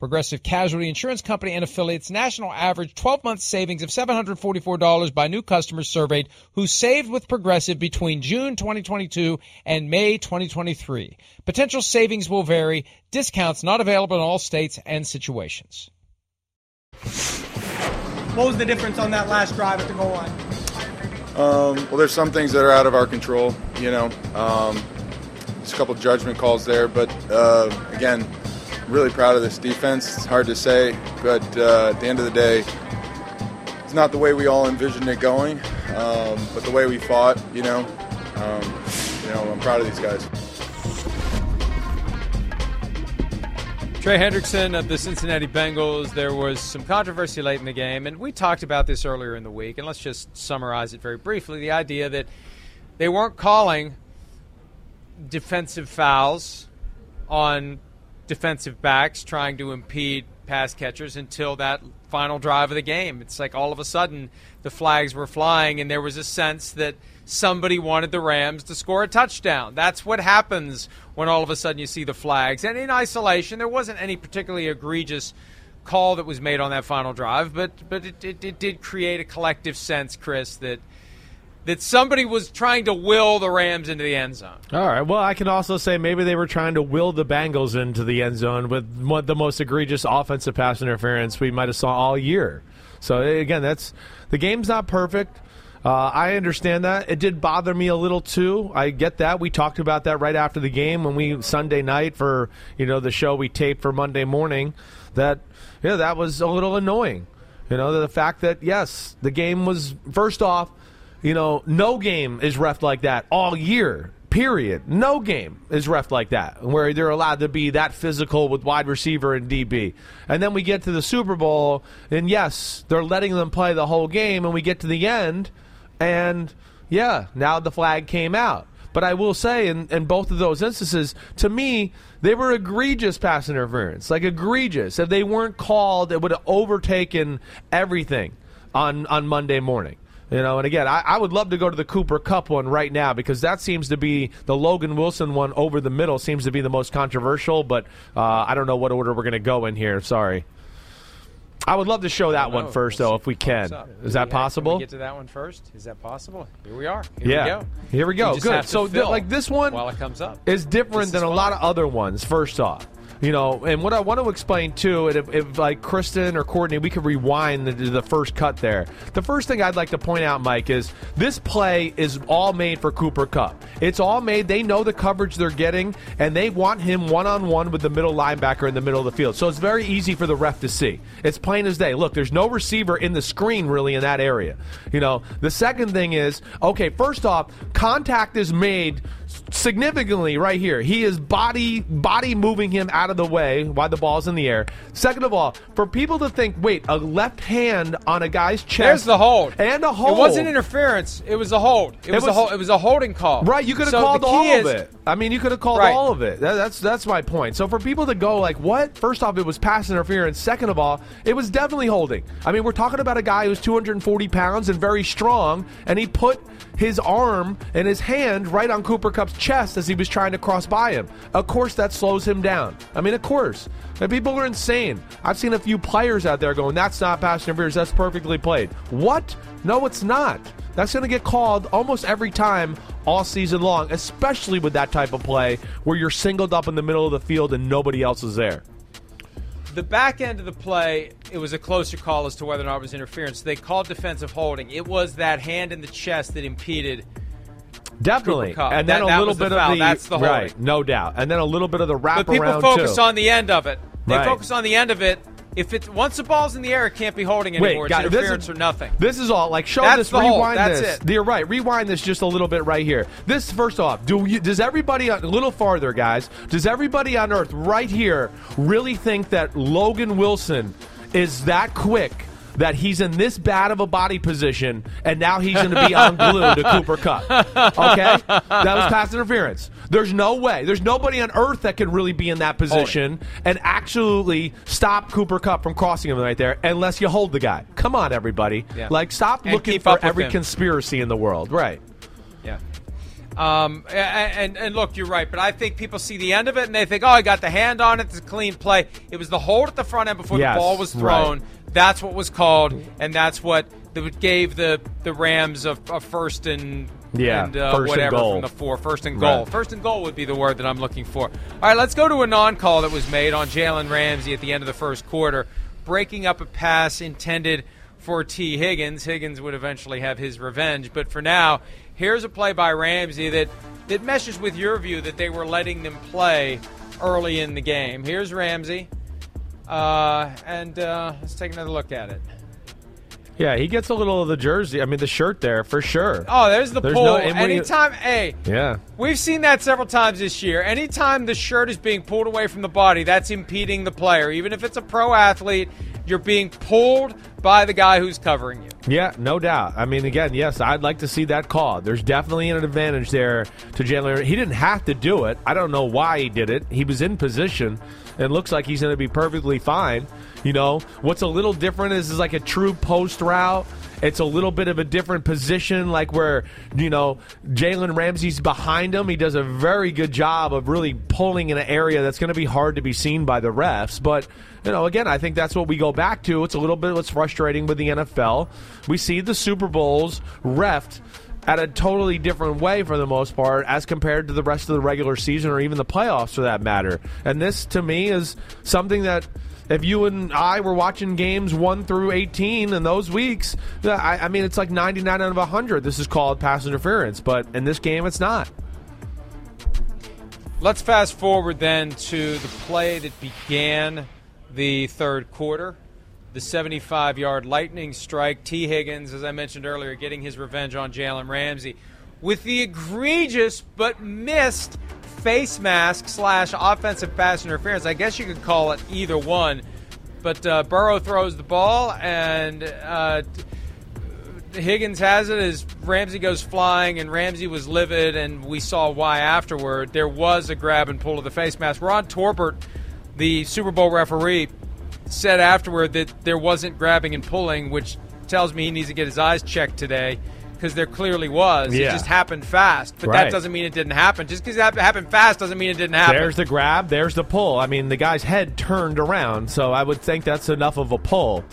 Progressive Casualty Insurance Company and affiliates national average 12 month savings of $744 by new customers surveyed who saved with Progressive between June 2022 and May 2023. Potential savings will vary. Discounts not available in all states and situations. What was the difference on that last drive at the goal line? Um, well, there's some things that are out of our control, you know. Um, there's a couple judgment calls there, but uh, again, really proud of this defense. It's hard to say, but uh, at the end of the day, it's not the way we all envisioned it going, um, but the way we fought, you know. Um, you know, I'm proud of these guys. Trey Hendrickson of the Cincinnati Bengals. There was some controversy late in the game, and we talked about this earlier in the week. And let's just summarize it very briefly the idea that they weren't calling defensive fouls on defensive backs trying to impede pass catchers until that final drive of the game. It's like all of a sudden the flags were flying, and there was a sense that somebody wanted the Rams to score a touchdown. That's what happens when all of a sudden you see the flags. And in isolation, there wasn't any particularly egregious call that was made on that final drive, but but it, it, it did create a collective sense, Chris, that that somebody was trying to will the Rams into the end zone. All right. Well, I can also say maybe they were trying to will the Bengals into the end zone with the most egregious offensive pass interference we might have saw all year. So again, that's the game's not perfect. Uh, I understand that. It did bother me a little too. I get that. We talked about that right after the game when we Sunday night for you know the show we taped for Monday morning. That yeah, that was a little annoying. You know the fact that yes, the game was first off. You know, no game is ref like that all year. Period. No game is ref like that, where they're allowed to be that physical with wide receiver and DB. And then we get to the Super Bowl, and yes, they're letting them play the whole game, and we get to the end, and yeah, now the flag came out. But I will say, in, in both of those instances, to me, they were egregious pass interference. Like egregious. If they weren't called, it would have overtaken everything on, on Monday morning. You know, and again, I, I, would love to go to the Cooper Kupp one right now because that seems to be the Logan Wilson one over the middle seems to be the most controversial. But uh, I don't know what order we're going to go in here. Sorry. I would love to show that one first, though, if we can. Is that possible? Can get to that one first? Is that possible? Here we are. Here yeah. we go. Here we go. Good. So, th- like this one, while it comes up, is different than a lot of other ones. First off, you know, and what I want to explain too, and if, if like Kristen or Courtney, we could rewind the, the, first cut there. The first thing I'd like to point out, Mike, is this play is all made for Cooper Kupp. It's all made. They know the coverage they're getting, and they want him one on one with the middle linebacker in the middle of the field. So it's very easy for the ref to see. It's plain as day. Look, there's no receiver in the screen really in that area. You know, the second thing is okay. First off, contact is made significantly right here. He is body body moving him out of the way while the ball's in the air. Second of all, for people to think, wait, a left hand on a guy's chest. There's the hold. And a hold. It wasn't interference. It was a hold. It, it was, was, a hold, it was a holding call. Right, you could have so called all is, of it. I mean, you could have called right. all of it. That, that's that's my point. So for people to go like, what? First off, it was pass interference. Second of all, it was definitely holding. I mean, we're talking about a guy who's 240 pounds and very strong, and he put his arm and his hand right on Cooper Kupp's chest as he was trying to cross by him. Of course, that slows him down. I mean, of course. And people are insane. I've seen a few players out there going, that's not pass interference, that's perfectly played. What? No, it's not. That's going to get called almost every time all season long, especially with that type of play where you're singled up in the middle of the field and nobody else is there. The back end of the play, it was a closer call as to whether or not it was interference. They called defensive holding. It was that hand in the chest that impeded. Definitely, and then That- a little was the bit of the That's the holding. right, no doubt, and then a little bit of the wraparound But people focus too. on the end of it. They Right. focus on the end of it. If it's once the ball's in the air, it can't be holding Wait, anymore. guys, it's this interference is- or nothing. This is all like show That's this. Rewind That's this. it. You're right. Rewind this just a little bit right here. This first off, do you, does everybody a little farther, guys? Does everybody on Earth right here really think that Logan Wilson is that quick? That he's in this bad of a body position, and now he's going to be on glue to Cooper Kupp. Okay, that was pass interference. There's no way. There's nobody on earth that can really be in that position and absolutely stop Cooper Kupp from crossing him right there, unless you hold the guy. Come on, everybody. Yeah. Like, stop And looking for every him. conspiracy in the world. Right. Yeah. Um, and, and look, you're right, but I think people see the end of it and they think, oh, I got the hand on it. It's a clean play. It was the hold at the front end before Yes, the ball was right. That's what was called, and that's what that gave the, the Rams a, a first and Yeah, and uh, first and whatever goal. from the four. First and goal. Right. First and goal would be the word that I'm looking for. All right, let's go to a non-call that was made on Jalen Ramsey at the end of the first quarter, breaking up a pass intended for Tee Higgins. Higgins would eventually have his revenge, but for now, here's a play by Ramsey that that meshes with your view that they were letting them play early in the game. Here's Ramsey, uh, and uh, let's take another look at it. Yeah, he gets a little of the jersey. I mean, the shirt there for sure. Oh, there's the There's pull. no- Anytime, hey, Yeah. We've seen that several times this year. Anytime the shirt is being pulled away from the body, that's impeding the player. Even if it's a pro athlete, you're being pulled by the guy who's covering you. Yeah, no doubt. I mean, again, yes, I'd like to see that call. There's definitely an advantage there to Jalen. He didn't have to do it. I don't know why he did it. He was in position. It looks like he's going to be perfectly fine. You know, what's a little different is, is like a true post route. It's a little bit of a different position, like where, you know, Jalen Ramsey's behind him. He does a very good job of really pulling in an area that's going to be hard to be seen by the refs. But, you know, again, I think that's what we go back to. It's a little bit what's frustrating with the NFL. We see the Super Bowls refed at a totally different way for the most part as compared to the rest of the regular season or even the playoffs for that matter. And this to me is something that if you and I were watching games 1 through 18 in those weeks, I, I mean, it's like 99 out of 100. This is called pass interference, but in this game, it's not. Let's fast forward then to the play that began the third quarter. The 75 yard lightning strike. Tee Higgins, as I mentioned earlier, getting his revenge on Jalen Ramsey with the egregious but missed face mask slash offensive pass interference. I guess you could call it either one. But uh, Burrow throws the ball, and uh, Higgins has it as Ramsey goes flying, and Ramsey was livid, and we saw why afterward. There was a grab and pull of the face mask. Ron Torbert, the Super Bowl referee, said afterward that there wasn't grabbing and pulling, which tells me he needs to get his eyes checked today because there clearly was. It just happened fast, but Right. that doesn't mean it didn't happen. Just because it happened fast doesn't mean it didn't happen. There's the grab, there's the pull. I mean, the guy's head turned around, so I would think that's enough of a pull.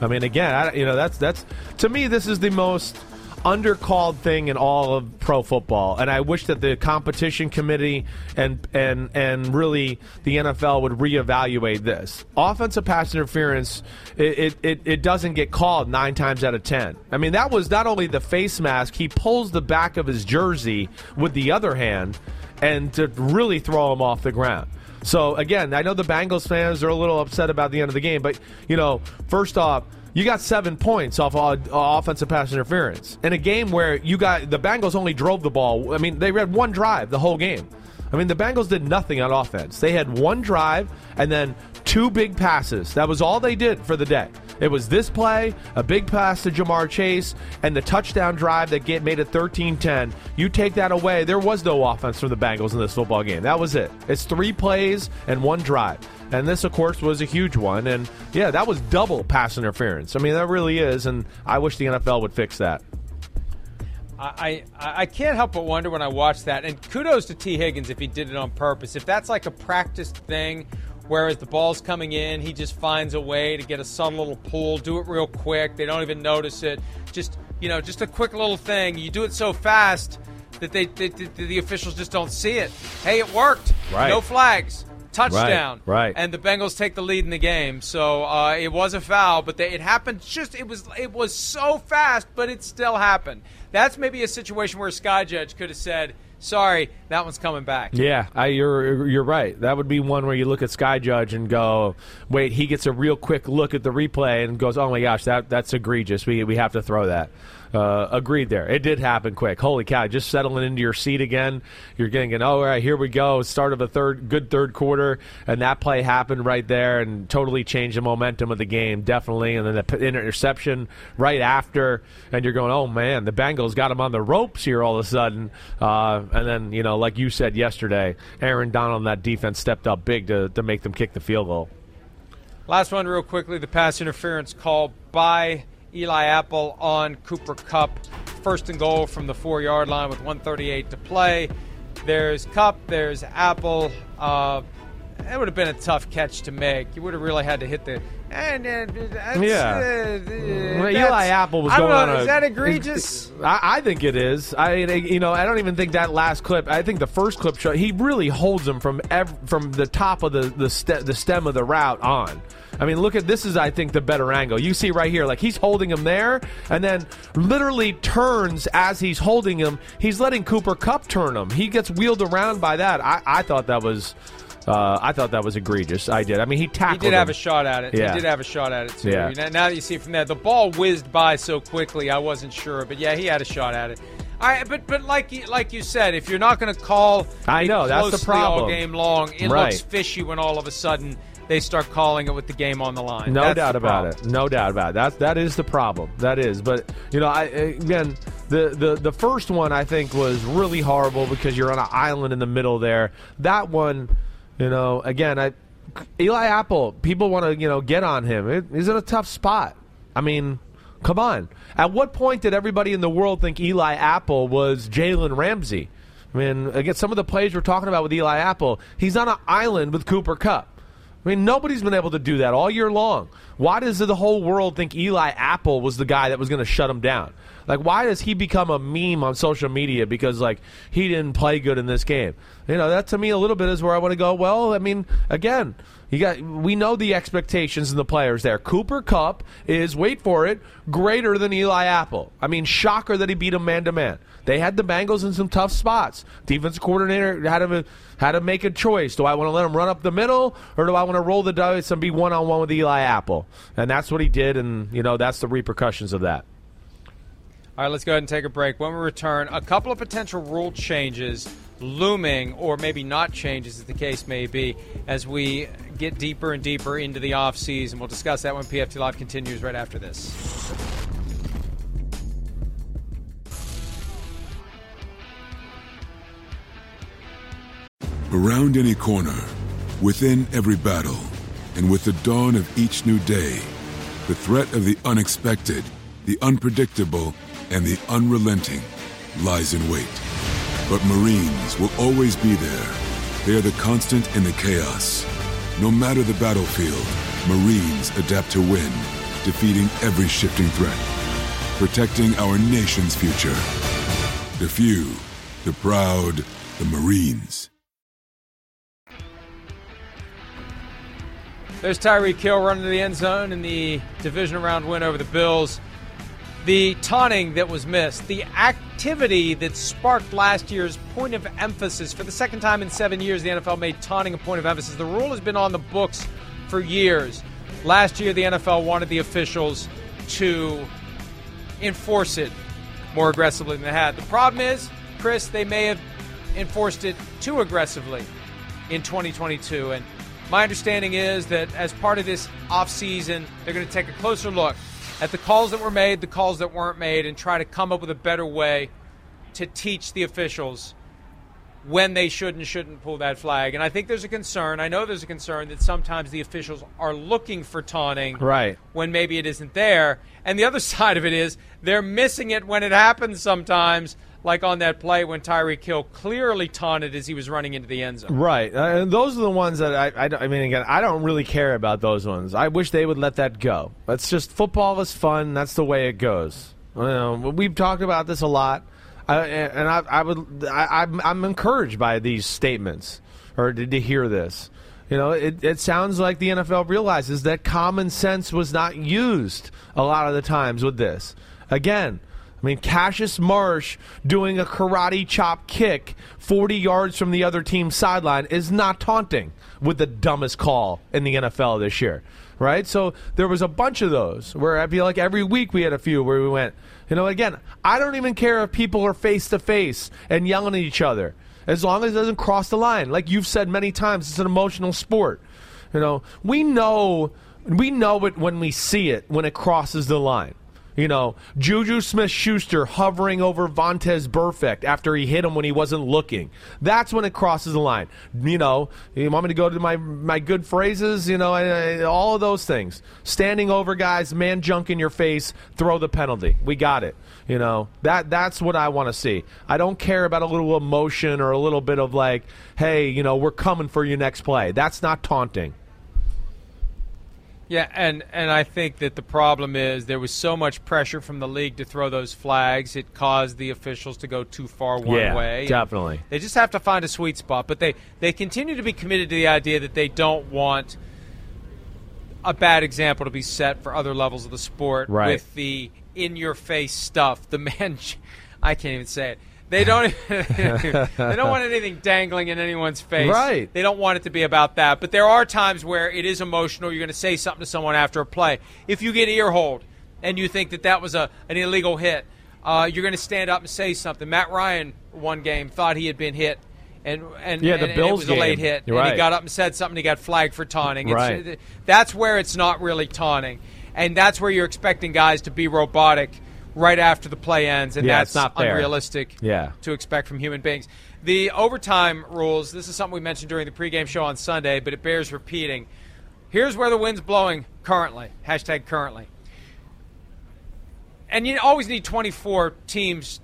I mean, again, I, you know, that's that's to me, this is the most undercalled thing in all of pro football, and I wish that the competition committee and and and really the NFL would reevaluate this. Offensive pass interference, it it, it, doesn't get called nine times out of ten. I mean, that was not only the face mask; he pulls the back of his jersey with the other hand, and to really throw him off the ground. So again, I know the Bengals fans are a little upset about the end of the game, but you know, first off, you got seven points off uh, offensive pass interference in a game where you got the Bengals only drove the ball. I mean, they had one drive the whole game. I mean, the Bengals did nothing on offense. They had one drive and then two big passes. That was all they did for the day. It was this play, a big pass to Ja'Marr Chase, and the touchdown drive that get, made it 13 10. You take that away, there was no offense from the Bengals in this football game. That was it. It's three plays and one drive. And this, of course, was a huge one. And yeah, that was double pass interference. I mean, that really is. And I wish the NFL would fix that. I, I, I can't help but wonder when I watch that. And kudos to Tee Higgins if he did it on purpose. If that's like a practiced thing, whereas the ball's coming in, he just finds a way to get a subtle little pull, do it real quick. They don't even notice it. Just you know, just a quick little thing. You do it so fast that they, they, they the officials just don't see it. Hey, it worked. Right. No flags touchdown. Right, right. And the Bengals take the lead in the game. So uh, it was a foul, but they, it happened just it was it was so fast, but it still happened. That's maybe a situation where a sky judge could have said, "Sorry, that one's coming back." Yeah, I, you're you're right. That would be one where you look at Sky Judge and go, "Wait." He gets a real quick look at the replay and goes, "Oh my gosh, that that's egregious. We we have to throw that." Uh, agreed there. It did happen quick. Holy cow! Just settling into your seat again. You're getting an, oh, all right, here we go. Start of a third, good third quarter, and that play happened right there and totally changed the momentum of the game, definitely. And then the interception right after, and you're going, oh man, the Bengals got him on the ropes here all of a sudden. Uh, and then you know, like you said yesterday, Aaron Donald and that defense stepped up big to to make them kick the field goal. Last one, real quickly. The pass interference call by Eli Apple on Cooper Kupp. First and goal from the four yard line with 138 to play. There's Kupp, there's Apple. Uh, it would have been a tough catch to make. You would have really had to hit the. And, and that's, Yeah. uh, Well, Eli Apple was I don't going know, on a. Is that egregious? I, I think it is. I, you know, I don't even think that last clip. I think the first clip show he really holds him from ev- from the top of the the, ste- the stem of the route on. I mean, look at this is I think the better angle. You see right here, like he's holding him there, and then literally turns as he's holding him. He's letting Cooper Kupp turn him. He gets wheeled around by that. I, I thought that was. Uh, I thought that was egregious. I did. I mean, he tackled. He did have him. a shot at it. Yeah. He did have a shot at it too. Yeah. Now, now that you see it from there, the ball whizzed by so quickly, I wasn't sure, but yeah, he had a shot at it. I, but but like you, like you said, if you're not going to call, I it know, that's the problem. all game long, it Right. looks fishy when all of a sudden they start calling it with the game on the line. No That's doubt about it. No doubt about it. That that is the problem. That is. But you know, I again, the the the first one I think was really horrible because you're on an island in the middle there. That one, you know, again, I Eli Apple. People want to you know get on him. It, he's in a tough spot. I mean. Come on. At what point did everybody in the world think Eli Apple was Jalen Ramsey? I mean, again, some of the plays we're talking about with Eli Apple, he's on an island with Cooper Kupp. I mean, nobody's been able to do that all year long. Why does the whole world think Eli Apple was the guy that was going to shut him down? Like, why does he become a meme on social media because, like, he didn't play good in this game? You know, that to me a little bit is where I want to go. Well, I mean, again, you got we know the expectations and the players there. Cooper Kupp is wait for it greater than Eli Apple. I mean, shocker that he beat him man to man. They had the Bengals in some tough spots. Defense coordinator had to had to make a choice. Do I want to let him run up the middle, or do I want to roll the dice and be one on one with Eli Apple? And that's what he did, and you know that's the repercussions of that. All right, let's go ahead and take a break. When we return, a couple of potential rule changes looming, or maybe not changes, as the case may be, as we get deeper and deeper into the offseason. We'll discuss that when PFT Live continues right after this. Around any corner, within every battle, and with the dawn of each new day, the threat of the unexpected, the unpredictable, and the unrelenting lies in wait. But Marines will always be there. They are the constant in the chaos. No matter the battlefield, Marines adapt to win, defeating every shifting threat, protecting our nation's future. The few, the proud, the Marines. There's Tyreek Hill running to the end zone in the division round win over the Bills. The taunting that was missed, the activity that sparked last year's point of emphasis. For the second time in seven years, the NFL made taunting a point of emphasis. The rule has been on the books for years. Last year, the NFL wanted the officials to enforce it more aggressively than they had. The problem is, Chris, they may have enforced it too aggressively in 2022. And my understanding is that as part of this offseason, they're going to take a closer look at the calls that were made, the calls that weren't made, and try to come up with a better way to teach the officials when they should and shouldn't pull that flag. And I think there's a concern. I know there's a concern that sometimes the officials are looking for taunting Right. when maybe it isn't there. And the other side of it is they're missing it when it happens sometimes, like on that play when Tyreek Hill clearly taunted as he was running into the end zone. Right. Uh, those are the ones that I, I, I mean, again, I don't really care about those ones. I wish they would let that go. That's just football is fun. That's the way it goes. We've talked about this a lot. And I, I would, I, I'm, I'm encouraged by these statements or to, to hear this. You know, it, it sounds like the NFL realizes that common sense was not used a lot of the times with this. Again, I mean, Cassius Marsh doing a karate chop kick 40 yards from the other team's sideline is not taunting with the dumbest call in the NFL this year, right? So there was a bunch of those where I feel like every week we had a few where we went, you know, again, I don't even care if people are face to face and yelling at each other as long as it doesn't cross the line. Like you've said many times, it's an emotional sport. You know, we know we know it when we see it when it crosses the line. You know, Juju Smith Schuster hovering over Vontaze Burfict after he hit him when he wasn't looking. That's when it crosses the line. You know, you want me to go to my my good phrases? You know, I- I- all of those things. Standing over guys, man junk in your face, throw the penalty. We got it. You know, that that's what I want to see. I don't care about a little emotion or a little bit of like, hey, you know, we're coming for you next play. That's not taunting. Yeah, and, and I think that the problem is there was so much pressure from the league to throw those flags, it caused the officials to go too far one Yeah, way. definitely. They just have to find a sweet spot, but they, they continue to be committed to the idea that they don't want a bad example to be set for other levels of the sport Right. with the in your face stuff. The man, I can't even say it. They don't. they don't want anything dangling in anyone's face. Right. They don't want it to be about that. But there are times where it is emotional. You're going to say something to someone after a play. If you get ear hold and you think that that was a an illegal hit, uh, you're going to stand up and say something. Matt Ryan one game thought he had been hit. And, and, Yeah, the and- and Bills it was a late hit. You're and right. he got up and said something. He got flagged for taunting. It's- Right. that's where it's not really taunting, and that's where you're expecting guys to be robotic right after the play ends, and Yeah, that's not fair. unrealistic Yeah. to expect from human beings. The overtime rules. This is something we mentioned during the pregame show on Sunday, but it bears repeating. Here's where the wind's blowing currently. Hashtag currently. And you always need 24 teams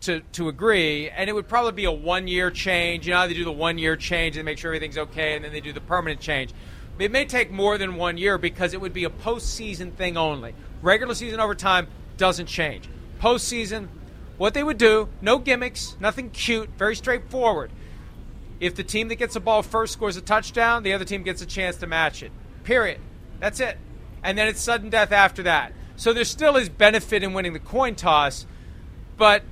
to, to agree, and it would probably be a one year change. You know, how they do the one year change and make sure everything's okay, and then they do the permanent change. It may take more than one year because it would be a postseason thing only. Regular season overtime doesn't change. Postseason, what they would do, no gimmicks, nothing cute, very straightforward. If the team that gets the ball first scores a touchdown, the other team gets a chance to match it. Period. That's it. And then it's sudden death after that. So there still is benefit in winning the coin toss, but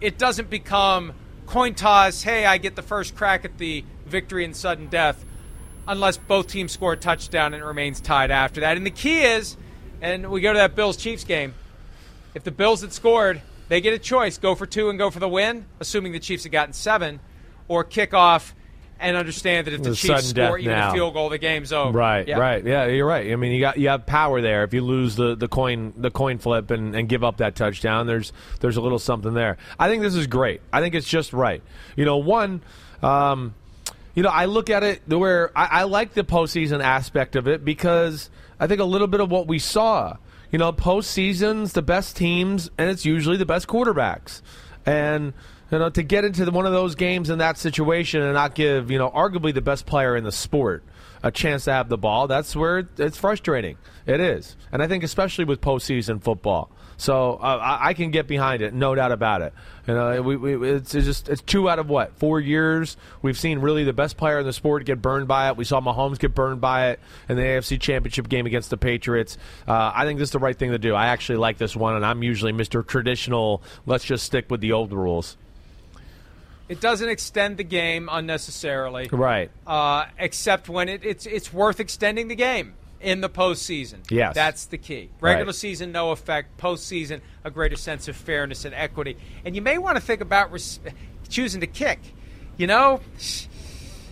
it doesn't become coin toss, hey, I get the first crack at the victory and sudden death unless both teams score a touchdown and it remains tied after that. And the key is, and we go to that Bills Chiefs game, if the Bills had scored, they get a choice go for two and go for the win, assuming the Chiefs had gotten seven, or kick off and understand that if the, The Chiefs score even now. a field goal, the game's over. Right, Yeah. right, yeah, you're right. I mean, you got you have power there. If you lose the, the coin the coin flip and, and give up that touchdown, there's there's a little something there. I think this is great. I think it's just right. You know, one, um, you know, I look at it where I, I like the postseason aspect of it because I think a little bit of what we saw. You know, postseasons, the best teams, and it's usually the best quarterbacks, and you know, to get into the, one of those games in that situation and not give, you know, arguably the best player in the sport a chance to have the ball, that's where it's frustrating. It is. And I think especially with postseason football. So uh, I, I can get behind it, no doubt about it. You know, we, we, it's, it's just it's two out of what four years we've seen really the best player in the sport get burned by it. We saw Mahomes get burned by it in the AFC Championship game against the Patriots. Uh, I think this is the right thing to do. I actually like this one, and I'm usually Mr. Traditional. Let's just stick with the old rules. It doesn't extend the game unnecessarily. Right. uh, except when it, it's it's worth extending the game in the postseason. Yes. that's the key. Regular Right. season, no effect. Postseason, a greater sense of fairness and equity. And you may want to think about res- choosing to kick. You know,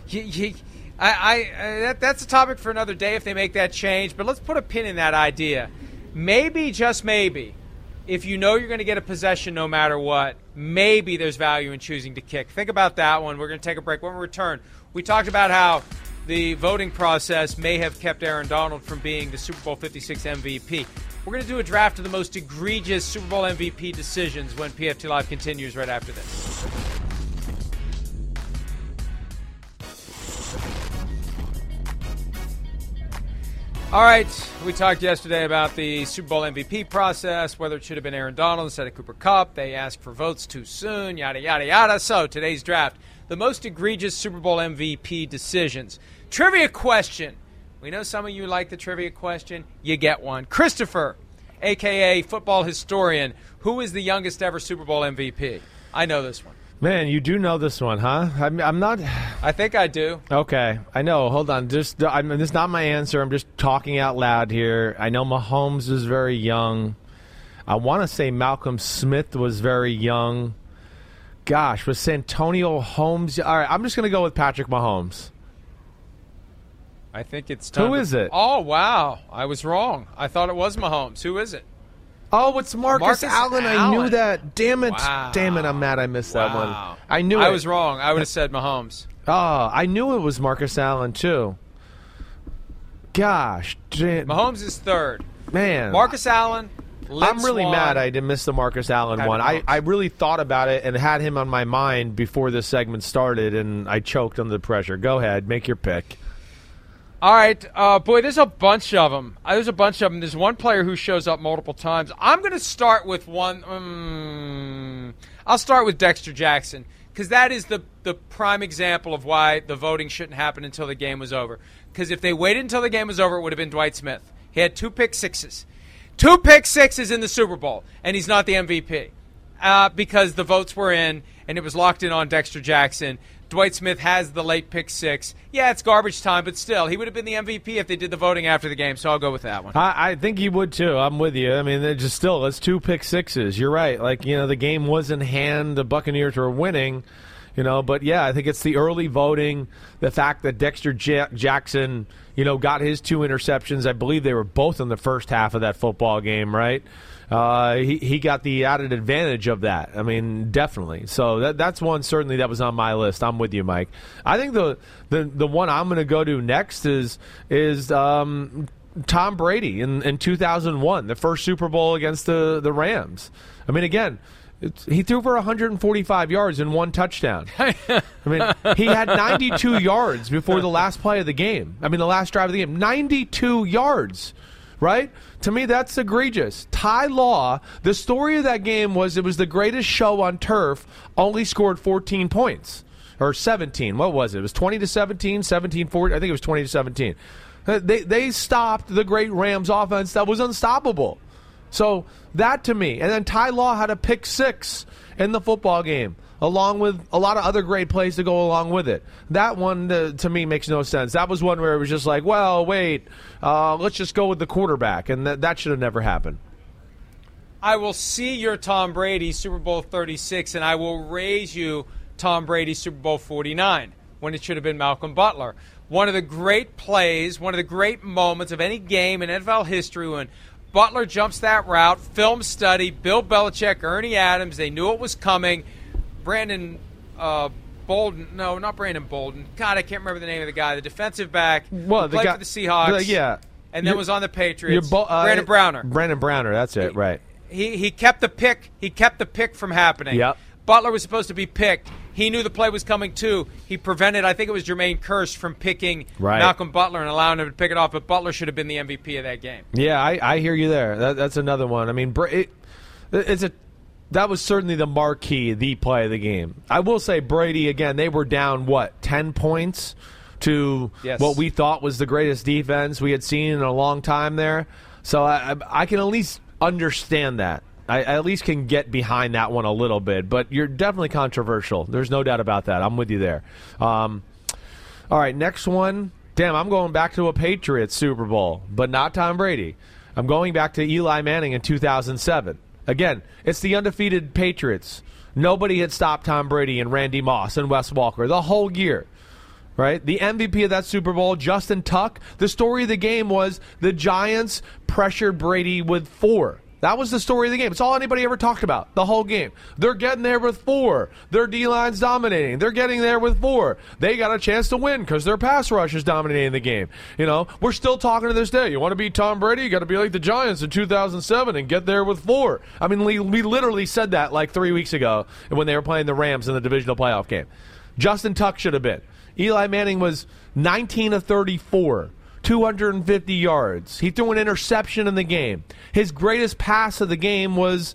you, you, I, I uh, that, that's a topic for another day if they make that change. But let's put a pin in that idea. Maybe, just maybe, if you know you're going to get a possession no matter what, maybe there's value in choosing to kick. Think about that one. We're going to take a break. When we return, we talked about how the voting process may have kept Aaron Donald from being the Super Bowl 56 MVP. We're going to do a draft of the most egregious Super Bowl MVP decisions when PFT Live continues right after this. All right, we talked yesterday about the Super Bowl MVP process, whether it should have been Aaron Donald instead of Cooper Kupp. They asked for votes too soon, yada, yada, yada. So today's draft, the most egregious Super Bowl MVP decisions. Trivia question. We know some of you like the trivia question. You get one. Christopher, a.k.a. football historian, who is the youngest ever Super Bowl MVP? I know this one. Man, you do know this one, huh? I'm, I'm not. I think I do. Okay, I know. Hold on. Just, I mean, this is not my answer. I'm just talking out loud here. I know Mahomes is very young. I want to say Malcolm Smith was very young. Gosh, was Santonio Holmes? All right, I'm just going to go with Patrick Mahomes. I think it's Who time to- it? Oh wow, I was wrong. I thought it was Mahomes. Who is it? Oh, it's Marcus, Marcus Allen. I knew that. Damn it. Wow. Damn it. I'm mad I missed that one. I knew I it. was wrong. I would have said Mahomes. Oh, I knew it was Marcus Allen, too. Gosh. Damn, Mahomes is third. man. Marcus Allen. Lynn I'm really mad I didn't miss the Marcus Allen one. I, I really thought about it and had him on my mind before this segment started, and I choked under the pressure. Go ahead, make your pick. All right, uh, boy. There's a bunch of them. There's a bunch of them. There's one player who shows up multiple times. I'm going to start with one. Um, I'll start with Dexter Jackson because that is the the prime example of why the voting shouldn't happen until the game was over. Because if they waited until the game was over, it would have been Dwight Smith. He had two pick sixes, two pick sixes in the Super Bowl, and he's not the MVP uh, because the votes were in and it was locked in on Dexter Jackson. Dwight Smith has the late pick six. Yeah, it's garbage time, but still, he would have been the MVP if they did the voting after the game. So I'll go with that one. I, I think he would too. I'm with you. I mean, they're just still, it's two pick sixes. You're right. Like, you know, the game was in hand. The Buccaneers were winning, you know, but yeah, I think it's the early voting, the fact that Dexter Ja- Jackson, you know, got his two interceptions. I believe they were both in the first half of that football game, right? Uh, he, he got the added advantage of that. I mean, definitely. So that, that's one certainly that was on my list. I'm with you, Mike. I think the the, the one I'm going to go to next is is um, Tom Brady in, in 2001, the first Super Bowl against the, the Rams. I mean, again, it's, he threw for 145 yards and one touchdown. I mean, he had 92 yards before the last play of the game. I mean, the last drive of the game. 92 yards, right? To me, that's egregious. Ty Law, the story of that game was it was the greatest show on turf, only scored 14 points. Or 17. What was it? It was 20 to 17, 17 40. I think it was 20 to 17. Uh, They, they stopped the great Rams offense that was unstoppable. So that to me, and then Ty Law had a pick six in the football game, along with a lot of other great plays to go along with it. That one uh, to me makes no sense. That was one where it was just like, well, wait, uh, let's just go with the quarterback, and that that should have never happened. I will see your Tom Brady Super Bowl 36, and I will raise you Tom Brady Super Bowl 49 when it should have been Malcolm Butler. One of the great plays, one of the great moments of any game in NFL history when Butler jumps that route, film study, Bill Belichick, Ernie Adams, they knew it was coming. Brandon uh, Bolden, no, not Brandon Bolden. God, I can't remember the name of the guy, the defensive back Well, the played guy- for the Seahawks. the- yeah. And then You're- was on the Patriots. bo- uh, Brandon Browner Brandon Browner, that's it, right. he he kept the pick. He kept the pick from happening. Yep. Butler was supposed to be picked. He knew the play was coming too. He prevented, I think it was Jermaine Kearse from picking Right. Malcolm Butler and allowing him to pick it off. But Butler should have been the MVP of that game. Yeah, I, I hear you there. That, that's another one. I mean, it, it's a that was certainly the marquee, the play of the game. I will say Brady again. They were down what ten points to Yes. what we thought was the greatest defense we had seen in a long time there. So I, I, I can at least understand that. I, I at least can get behind that one a little bit. But you're definitely controversial. There's no doubt about that. I'm with you there. Um, all right, next one. Damn, I'm going back to a Patriots Super Bowl, but not Tom Brady. I'm going back to Eli Manning in 2007. Again, it's the undefeated Patriots. Nobody had stopped Tom Brady and Randy Moss and Wes Welker the whole year. Right? The MVP of that Super Bowl, Justin Tuck. The story of the game was the Giants pressured Brady with four. That was the story of the game. It's all anybody ever talked about the whole game. They're getting there with four. Their D line's dominating. They're getting there with four. They got a chance to win because their pass rush is dominating the game. You know, we're still talking to this day. You want to beat Tom Brady? You got to be like the Giants in 2007 and get there with four. I mean, we, we literally said that like three weeks ago when they were playing the Rams in the divisional playoff game. Justin Tuck should have been. Eli Manning was 19 of 34. 250 yards. He threw an interception in the game. His greatest pass of the game was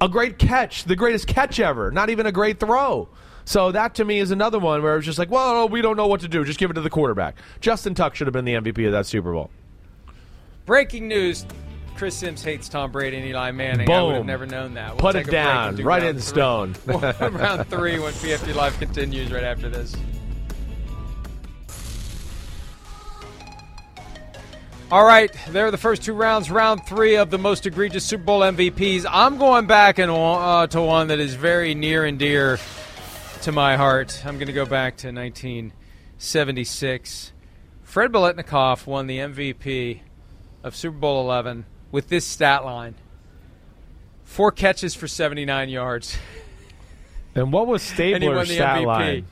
a great catch, the greatest catch ever, not even a great throw. So that to me is another one where it's just like, well, we don't know what to do. Just give it to the quarterback. Justin Tuck should have been the MVP of that Super Bowl. Breaking news. Chris Sims hates Tom Brady and Eli Manning. Boom. I would have never known that. We'll Put it down, do right in three. stone. round three when PFT Live continues right after this. All right, there are the first two rounds. Round three of the most egregious Super Bowl MVPs. I'm going back and uh, to one that is very near and dear to my heart. I'm going to go back to 1976. Fred Biletnikoff won the MVP of Super Bowl 11 with this stat line: four catches for 79 yards. And what was Stabler's stat MVP. line?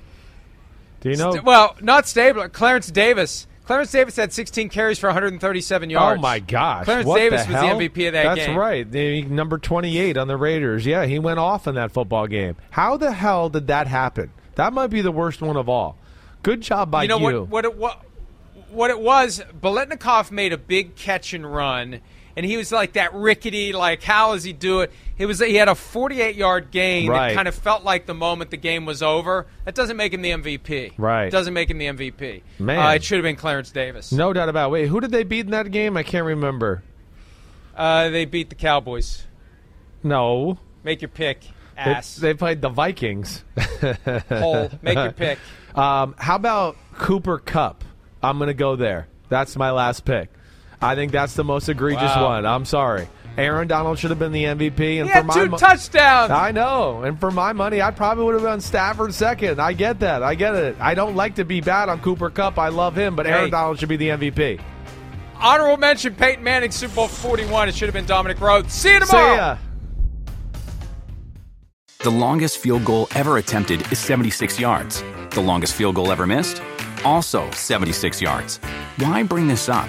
Do you know? St- well, not Stabler. Clarence Davis. Clarence Davis had 16 carries for 137 yards. Oh my gosh! Clarence What Davis the was the MVP of that That's game. That's right. The number twenty-eight on the Raiders. Yeah, he went off in that football game. How the hell did that happen? That might be the worst one of all. Good job by you know you. what? What it, what, what it was? Biletnikoff made a big catch and run, and he was like that rickety. Like, how does he do it? It was he had a 48 yard gain Right. that kind of felt like the moment the game was over. That doesn't make him the MVP. Right. it Doesn't make him the MVP. Man. uh, it should have been Clarence Davis. No doubt about. it. Wait, who did they beat in that game? I can't remember. Uh, they beat the Cowboys. No, Make your pick, they, ass. they played the Vikings. Hole. Make your pick. Um, how about Cooper Kupp? I'm going to go there. That's my last pick. I think that's the most egregious Wow. one. I'm sorry. Aaron Donald should have been the MVP, and He for had my two mo- touchdowns. I know, and for my money, I probably would have been Stafford second. I get that. I get it. I don't like to be bad on Cooper Kupp. I love him, but Aaron Donald should be the MVP. Honorable mention: Peyton Manning, Super Bowl 41. It should have been Dominic Rhodes. See you See tomorrow. ya. The longest field goal ever attempted is 76 yards. The longest field goal ever missed? Also 76 yards. Why bring this up?